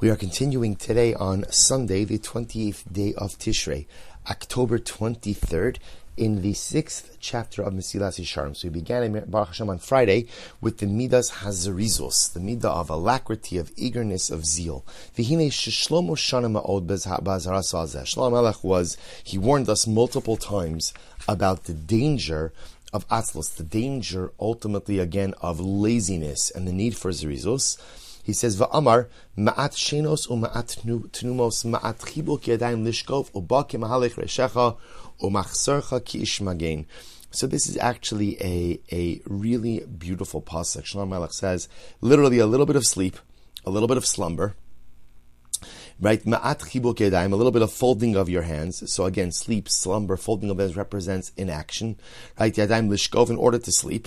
We are continuing today on Sunday, the 28th day of Tishrei, October 23rd, in the sixth chapter of Mesilas Yesharim. So we began in Baruch Hashem on Friday with the Midas Hazarizos, the Midah of alacrity, of eagerness, of zeal. V'hine Melech was, he warned us multiple times about the danger of atzlos, the danger ultimately again of laziness and the need for zerizos. He says, "Va'amar ma'at shenos u'ma'at tnumos ma'at chibuk yadayim lishkov u'ba kemahalech reshecha u'machsarcha ki ishmagein." So this is actually a, a really beautiful pasuk. Shlomo Melech says, literally a little bit of sleep, a little bit of slumber, right? Ma'at chibuk yadayim, a little bit of folding of your hands. So again, sleep, slumber, folding of hands represents inaction, right? Yadayim lishkov, in order to sleep.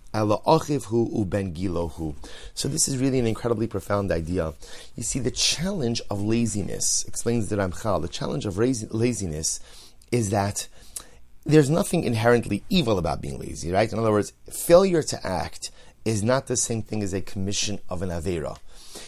so this is really an incredibly profound idea. You see, the challenge of laziness, explains the Ramchal, the challenge of laziness is that there's nothing inherently evil about being lazy, right? In other words, failure to act is not the same thing as a commission of an Avera.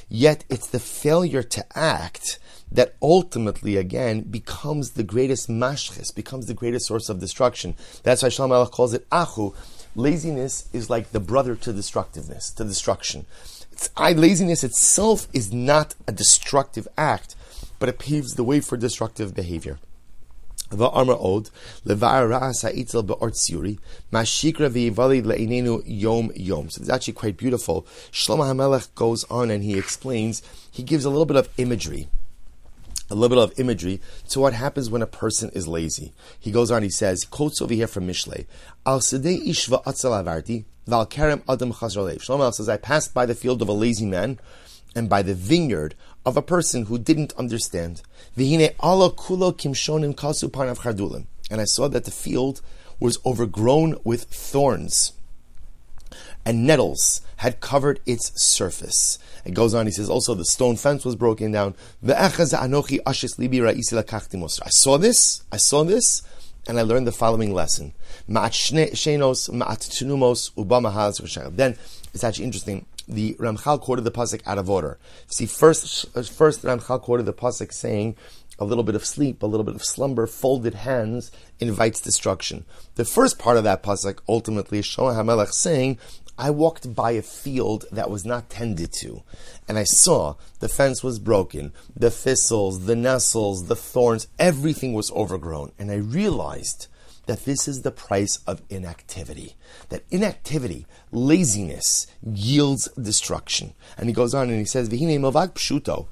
Yet it's the failure to act that ultimately, again, becomes the greatest mashchis, becomes the greatest source of destruction. That's why Shlomo calls it achu, laziness is like the brother to destructiveness, to destruction. It's, I, laziness itself is not a destructive act, but it paves the way for destructive behavior. So it's actually quite beautiful. Shlomo HaMelech goes on and he explains, he gives a little bit of imagery a little bit of imagery to what happens when a person is lazy. He goes on, he says, quotes over here from Mishle, Al Sedei Ishva Atzel Avarti, Val Adam Chazralev. Shlomo says, I passed by the field of a lazy man and by the vineyard of a person who didn't understand. Vihine. And I saw that the field was overgrown with thorns and nettles had covered its surface. It goes on, he says, also the stone fence was broken down. I saw this, I saw this, and I learned the following lesson. Then it's actually interesting. The Ramchal quoted the pasuk out of order. See, first, first Ramchal quoted the pasuk saying, a little bit of sleep, a little bit of slumber, folded hands invites destruction. The first part of that pasuk ultimately is Shlomo HaMelech saying I walked by a field that was not tended to, and I saw the fence was broken, the thistles, the nettles, the thorns, everything was overgrown, and I realized that this is the price of inactivity. That inactivity, laziness, yields destruction. And he goes on and he says, Vihine movag pshuto,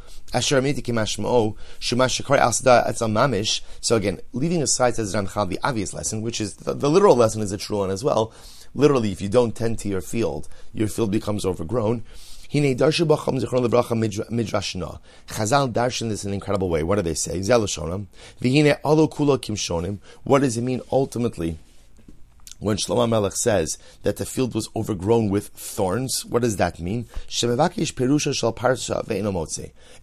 so again, leaving aside says Ramchal the obvious lesson, which is the, the literal lesson is a true one as well. Literally, if you don't tend to your field, your field becomes overgrown. Hine darshu b'cham zichron levracha midrashna. Chazal darshan this in an incredible way. What do they say? Zelashonam. V'hine alo kulo kimshonim. What does it mean ultimately? When Shlomo Melech says that the field was overgrown with thorns, what does that mean? It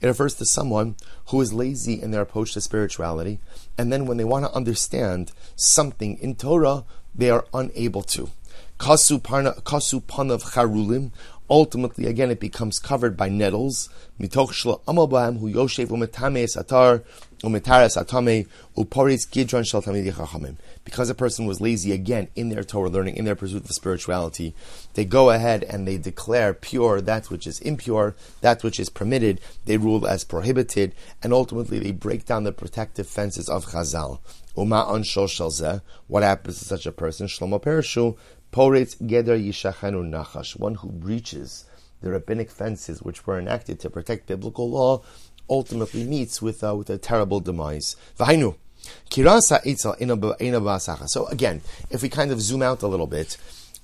refers to someone who is lazy in their approach to spirituality, and then when they want to understand something in Torah, they are unable to. Kasu, parna, kasu panav charulim. Ultimately, again, it becomes covered by nettles. Mitoch amal hu yoshev umetame atar umetares atame uporis gidron shel tamidi. Because a person was lazy again in their Torah learning, in their pursuit of spirituality, they go ahead and they declare pure that which is impure, that which is permitted, they rule as prohibited, and ultimately they break down the protective fences of Chazal. What happens to such a person? Shlomo Perishu Poretz Geder Yishachanu Nachash, one who breaches the rabbinic fences which were enacted to protect biblical law, ultimately meets with, uh, with a terrible demise. V'hainu. So again, if we kind of zoom out a little bit,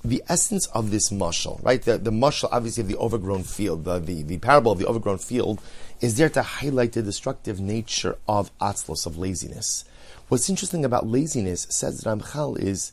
the essence of this mushal, right? The, the mushal, obviously, of the overgrown field, the, the, the parable of the overgrown field, is there to highlight the destructive nature of atzlos, of laziness. What's interesting about laziness, says Ramchal, is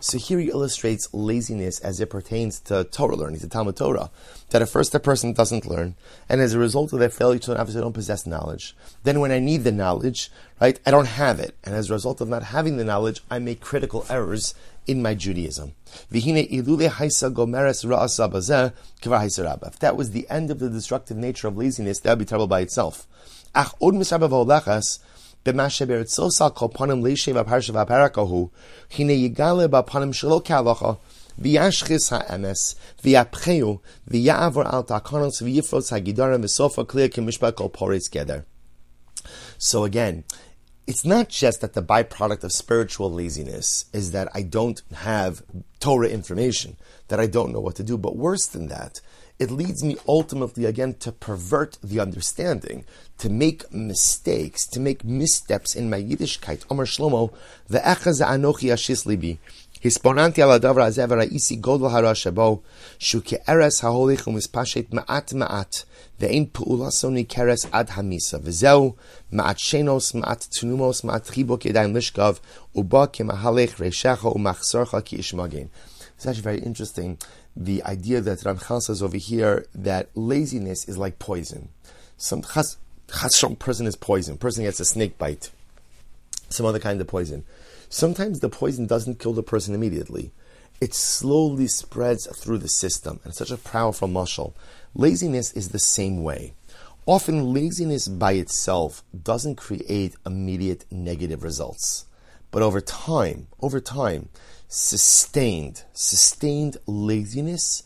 So here he illustrates laziness as it pertains to Torah learning, to Talmud Torah. That at first the person doesn't learn, and as a result of their failure to learn, obviously don't possess knowledge. Then when I need the knowledge, right, I don't have it. And as a result of not having the knowledge, I make critical errors in my Judaism. If that was the end of the destructive nature of laziness, that would be terrible by itself b'mashe beretzosal kolponim leishev aparshav aparakahu hine yigale b'aponim shelo kalacha v'yashchis ha'emes v'yapcheu v'ya'avor al takanos v'yifrotz ha'gidara v'sofa klia k'mishpa kolporis geder. So again, it's not just that the byproduct of spiritual laziness is that I don't have Torah information, that I don't know what to do, but worse than that, it leads me ultimately again to pervert the understanding, to make mistakes, to make missteps in my Yiddishkeit. Omer Shlomo, ve'echaz anochi ashis libi. Hisponanti ala davar hazeh v'ra'isi godol hara shebo, shu ke'eres ha'holich u'mispashet ma'at ma'at, ve'in pu'ulaso nikeres ad hamisa, v'zeu ma'at shenos, ma'at tunumos, ma'at chibok yedayim lishkav, uba ke'mahalech reishecha u'machsorcha ki ishmagen. It's actually very interesting the idea that Ramchal says over here that laziness is like poison. Some chas, person is poison. Person gets a snake bite, some other kind of poison. Sometimes the poison doesn't kill the person immediately. It slowly spreads through the system, and it's such a powerful mushal. Laziness is the same way. Often, laziness by itself doesn't create immediate negative results. But over time, over time, sustained, sustained laziness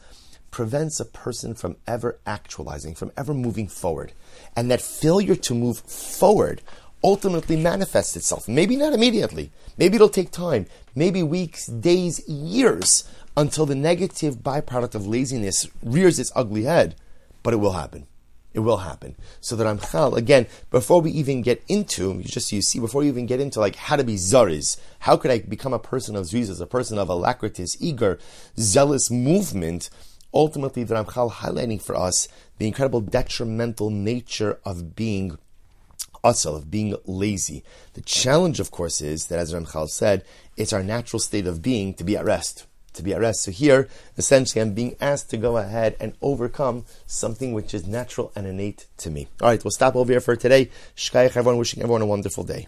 prevents a person from ever actualizing, from ever moving forward. And that failure to move forward ultimately manifests itself. Maybe not immediately. Maybe it'll take time. Maybe weeks, days, years until the negative byproduct of laziness rears its ugly head. But it will happen. It will happen. So that Ramchal, again, before we even get into, you just you see, before you even get into like how to be zaris, how could I become a person of zerizos, a person of alacritus, eager, zealous movement, ultimately the Ramchal highlighting for us the incredible detrimental nature of being asal, of being lazy. The challenge, of course, is that as Ramchal said, it's our natural state of being to be at rest to be arrested. So here, essentially, I'm being asked to go ahead and overcome something which is natural and innate to me. All right, we'll stop over here for today. Shkayach, everyone, wishing everyone a wonderful day.